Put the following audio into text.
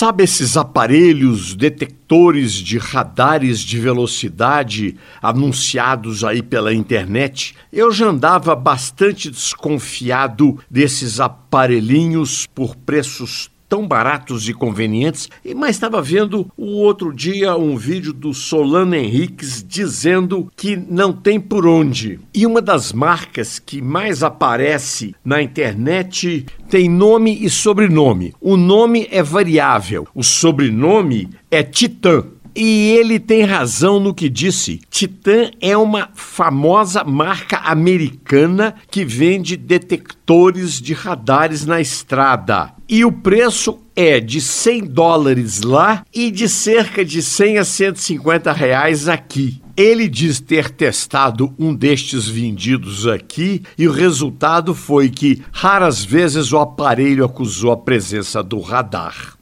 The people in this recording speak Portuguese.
Sabe esses aparelhos detectores de radares de velocidade anunciados aí pela internet? Eu já andava bastante desconfiado desses aparelhinhos por preços tão baratos e convenientes, mas estava vendo o outro dia um vídeo do Solano Henriques dizendo que não tem por onde. E uma das marcas que mais aparece na internet tem nome e sobrenome. O nome é variável, o sobrenome é Titã. E ele tem razão no que disse. Titan é uma famosa marca americana que vende detectores de radares na estrada. E o preço é de 100 dólares lá e de cerca de 100 a 150 reais aqui. Ele diz ter testado um destes vendidos aqui e o resultado foi que raras vezes o aparelho acusou a presença do radar.